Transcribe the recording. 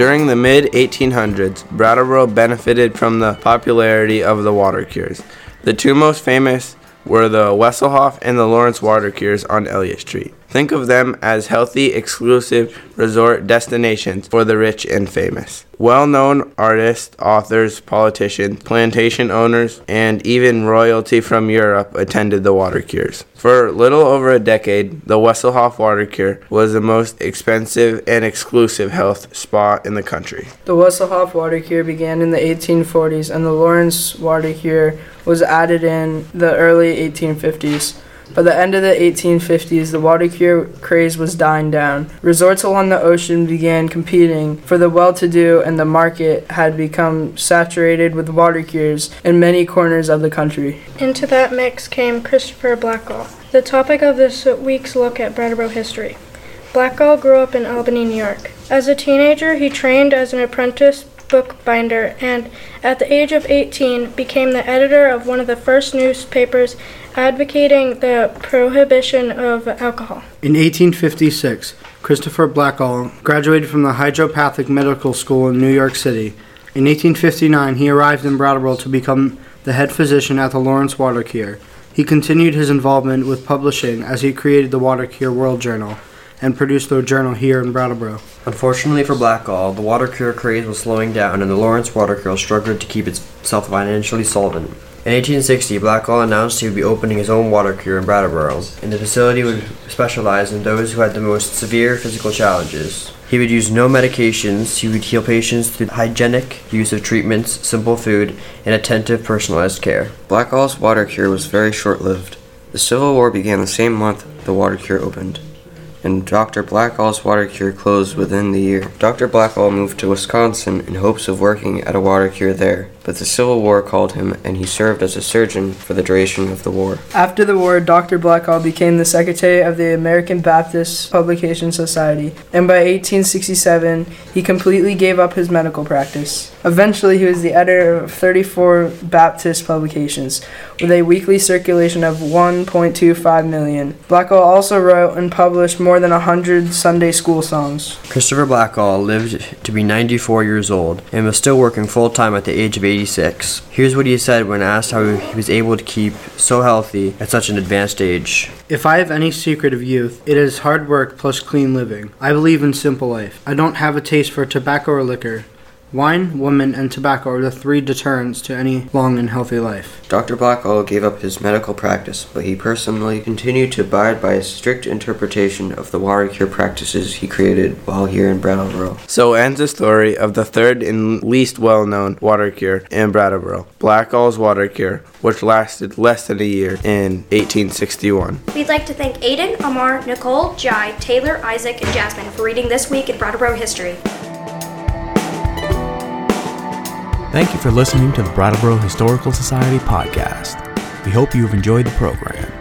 During the mid 1800s, Brattleboro benefited from the popularity of the water cures. The two most famous were the Wesselhoeft and the Lawrence water cures on Elliot Street. Think of them as healthy, exclusive resort destinations for the rich and famous. Well known artists, authors, politicians, plantation owners, and even royalty from Europe attended the water cures. For little over a decade, the Wesselhoeft Water Cure was the most expensive and exclusive health spa in the country. The Wesselhoeft Water Cure began in the 1840s, and the Lawrence Water Cure was added in the early 1850s. By the end of the 1850s, the water cure craze was dying down. Resorts along the ocean began competing for the well to do, and the market had become saturated with water cures in many corners of the country. Into that mix came Christopher Blackall, the topic of this week's look at Brattleboro history. Blackall grew up in Albany, New York. As a teenager, he trained as an apprentice bookbinder and, at the age of 18, became the editor of one of the first newspapers advocating the prohibition of alcohol. In 1856, Christopher Blackall graduated from the Hydropathic Medical School in New York City. In 1859, he arrived in Brattleboro to become the head physician at the Lawrence Water Cure. He continued his involvement with publishing as he created the Water Cure World Journal and produced the journal here in Brattleboro. Unfortunately for Blackall, the water cure craze was slowing down and the Lawrence Water Cure struggled to keep itself financially solvent. In 1860, Blackall announced he would be opening his own water cure in Brattleboro, and the facility would specialize in those who had the most severe physical challenges. He would use no medications, he would heal patients through hygienic use of treatments, simple food, and attentive personalized care. Blackall's water cure was very short lived. The Civil War began the same month the water cure opened and Dr. Blackall's water cure closed within the year. Dr. Blackall moved to Wisconsin in hopes of working at a water cure there, but the Civil War called him and he served as a surgeon for the duration of the war. After the war, Dr. Blackall became the secretary of the American Baptist Publication Society, and by 1867, he completely gave up his medical practice. Eventually, he was the editor of 34 Baptist publications, with a weekly circulation of 1.25 million. Blackall also wrote and published more than 100 Sunday school songs. Christopher Blackall lived to be 94 years old and was still working full time at the age of 86. Here's what he said when asked how he was able to keep so healthy at such an advanced age. If I have any secret of youth, it is hard work plus clean living. I believe in simple life. I don't have a taste for tobacco or liquor. Wine, women, and tobacco are the three deterrents to any long and healthy life. Dr. Blackall gave up his medical practice, but he personally continued to abide by a strict interpretation of the water cure practices he created while here in Brattleboro. So ends the story of the third and least well known water cure in Brattleboro, Blackall's Water Cure, which lasted less than a year in 1861. We'd like to thank Aiden, Amar, Nicole, Jai, Taylor, Isaac, and Jasmine for reading this week in Brattleboro history. Thank you for listening to the Brattleboro Historical Society podcast. We hope you have enjoyed the program.